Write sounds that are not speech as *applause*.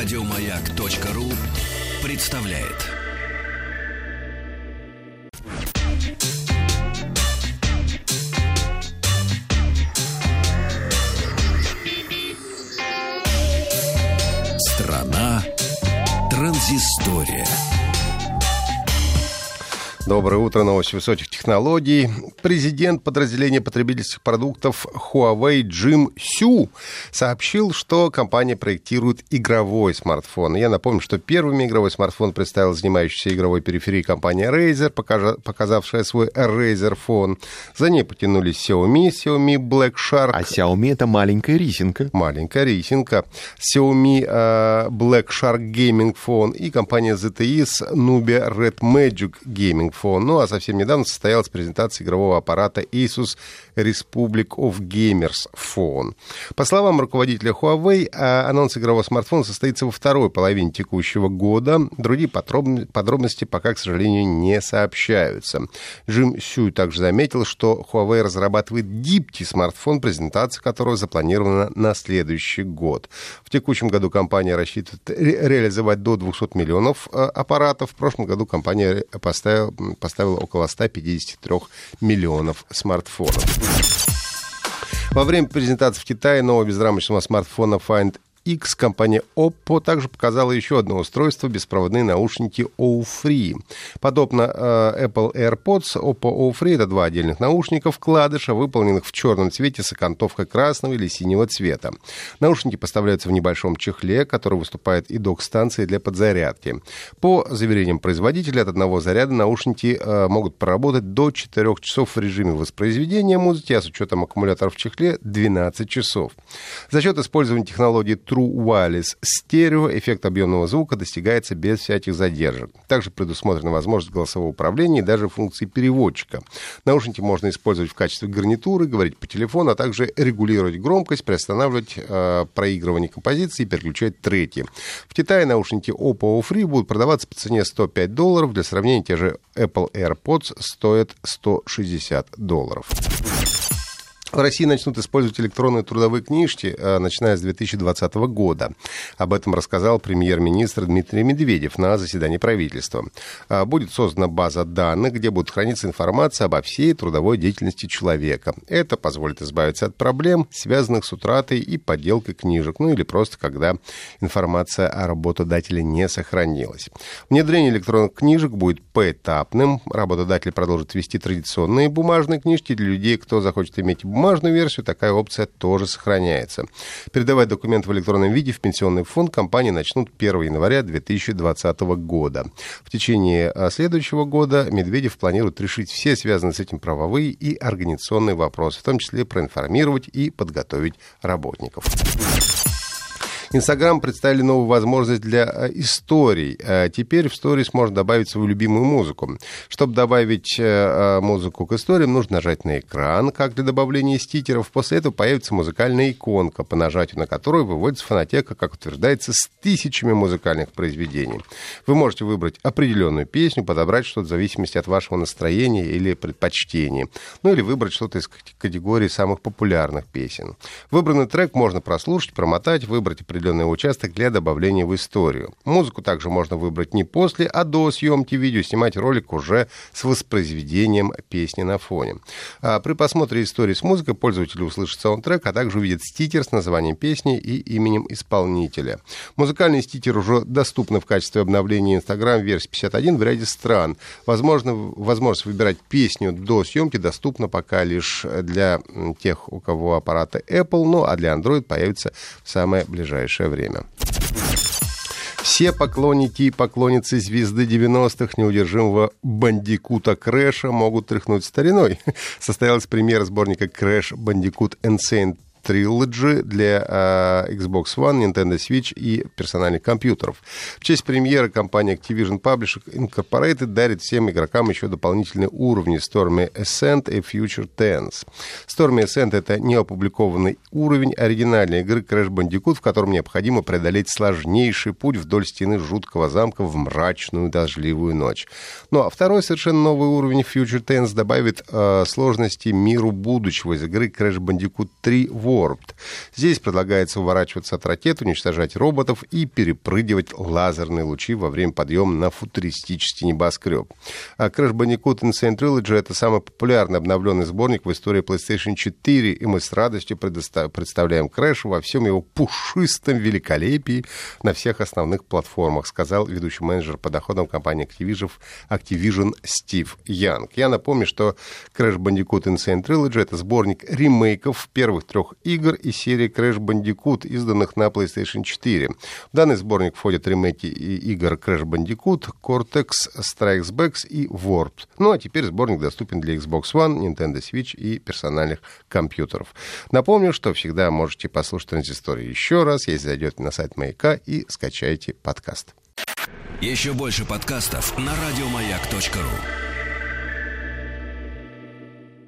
Радиомаяк.ру представляет. Страна транзистория. Доброе утро, новости высоких технологий. Президент подразделения потребительских продуктов Huawei Джим Сю сообщил, что компания проектирует игровой смартфон. Я напомню, что первыми игровой смартфон представил занимающийся игровой периферией компания Razer, показавшая свой Razer Phone. За ней потянулись Xiaomi, Xiaomi Black Shark. А Xiaomi это маленькая рисинка. Маленькая рисинка. Xiaomi uh, Black Shark Gaming Phone и компания ZTE с Nubia Red Magic Gaming Phone. Ну, а совсем недавно состоялась презентация игрового аппарата Asus Republic of Gamers Phone. По словам руководителя Huawei, а, анонс игрового смартфона состоится во второй половине текущего года. Другие подробности пока, к сожалению, не сообщаются. Джим Сюй также заметил, что Huawei разрабатывает Dipti смартфон, презентация которого запланирована на следующий год. В текущем году компания рассчитывает реализовать до 200 миллионов а, аппаратов. В прошлом году компания поставила, поставила около 153 миллионов смартфонов. Во время презентации в Китае нового безрамочного смартфона Find X компания Oppo также показала еще одно устройство, беспроводные наушники O-Free. Подобно э, Apple AirPods, Oppo O-Free — это два отдельных наушника вкладыша, выполненных в черном цвете с окантовкой красного или синего цвета. Наушники поставляются в небольшом чехле, который выступает и док-станцией для подзарядки. По заверениям производителя, от одного заряда наушники э, могут проработать до 4 часов в режиме воспроизведения музыки, а с учетом аккумулятора в чехле 12 часов. За счет использования технологии True True Wireless Stereo эффект объемного звука достигается без всяких задержек. Также предусмотрена возможность голосового управления и даже функции переводчика. Наушники можно использовать в качестве гарнитуры, говорить по телефону, а также регулировать громкость, приостанавливать э, проигрывание композиции и переключать треки. В Китае наушники Oppo Free будут продаваться по цене 105 долларов. Для сравнения, те же Apple AirPods стоят 160 долларов. В России начнут использовать электронные трудовые книжки, э, начиная с 2020 года. Об этом рассказал премьер-министр Дмитрий Медведев на заседании правительства. Э, будет создана база данных, где будет храниться информация обо всей трудовой деятельности человека. Это позволит избавиться от проблем, связанных с утратой и подделкой книжек, ну или просто когда информация о работодателе не сохранилась. Внедрение электронных книжек будет поэтапным. Работодатель продолжит вести традиционные бумажные книжки для людей, кто захочет иметь бумажную версию, такая опция тоже сохраняется. Передавать документы в электронном виде в пенсионный фонд компании начнут 1 января 2020 года. В течение а, следующего года Медведев планирует решить все связанные с этим правовые и организационные вопросы, в том числе проинформировать и подготовить работников. Инстаграм представили новую возможность для э, историй. Э, теперь в сторис можно добавить свою любимую музыку. Чтобы добавить э, музыку к историям, нужно нажать на экран, как для добавления стикеров. После этого появится музыкальная иконка, по нажатию на которую выводится фонотека, как утверждается, с тысячами музыкальных произведений. Вы можете выбрать определенную песню, подобрать что-то в зависимости от вашего настроения или предпочтений. Ну или выбрать что-то из категории самых популярных песен. Выбранный трек можно прослушать, промотать, выбрать определенную определенный участок для добавления в историю. Музыку также можно выбрать не после, а до съемки видео, снимать ролик уже с воспроизведением песни на фоне. А при просмотре истории с музыкой пользователь услышит саундтрек, а также увидит стикер с названием песни и именем исполнителя. Музыкальный стикер уже доступны в качестве обновления Instagram версии 51 в ряде стран. Возможно, возможность выбирать песню до съемки доступна пока лишь для тех, у кого аппараты Apple, ну а для Android появится в самое ближайшее ближайшее время. Все поклонники и поклонницы звезды 90-х неудержимого бандикута Крэша могут тряхнуть стариной. *laughs* Состоялась премьера сборника Crash Bandicoot Insane Trilogy для э, Xbox One, Nintendo Switch и персональных компьютеров. В честь премьеры компания Activision Publishing Incorporated дарит всем игрокам еще дополнительные уровни Stormy Ascent и Future Tense. Stormy Ascent — это неопубликованный уровень оригинальной игры Crash Bandicoot, в котором необходимо преодолеть сложнейший путь вдоль стены жуткого замка в мрачную дождливую ночь. Ну а второй совершенно новый уровень Future Tense добавит э, сложности миру будущего из игры Crash Bandicoot 3 в Warped. Здесь предлагается уворачиваться от ракет, уничтожать роботов и перепрыгивать лазерные лучи во время подъема на футуристический небоскреб. А Crash Bandicoot Insane Trilogy — это самый популярный обновленный сборник в истории PlayStation 4, и мы с радостью представляем Crash во всем его пушистом великолепии на всех основных платформах, сказал ведущий менеджер по доходам компании Activision, Activision Стив Янг. Я напомню, что Crash Bandicoot Insane Trilogy — это сборник ремейков первых трех игр и серии Crash Bandicoot, изданных на PlayStation 4. В данный сборник входят ремейки игр Crash Bandicoot, Cortex, Strikes Back и Warped. Ну а теперь сборник доступен для Xbox One, Nintendo Switch и персональных компьютеров. Напомню, что всегда можете послушать транзисторию еще раз, если зайдете на сайт Маяка и скачаете подкаст. Еще больше подкастов на радиомаяк.ру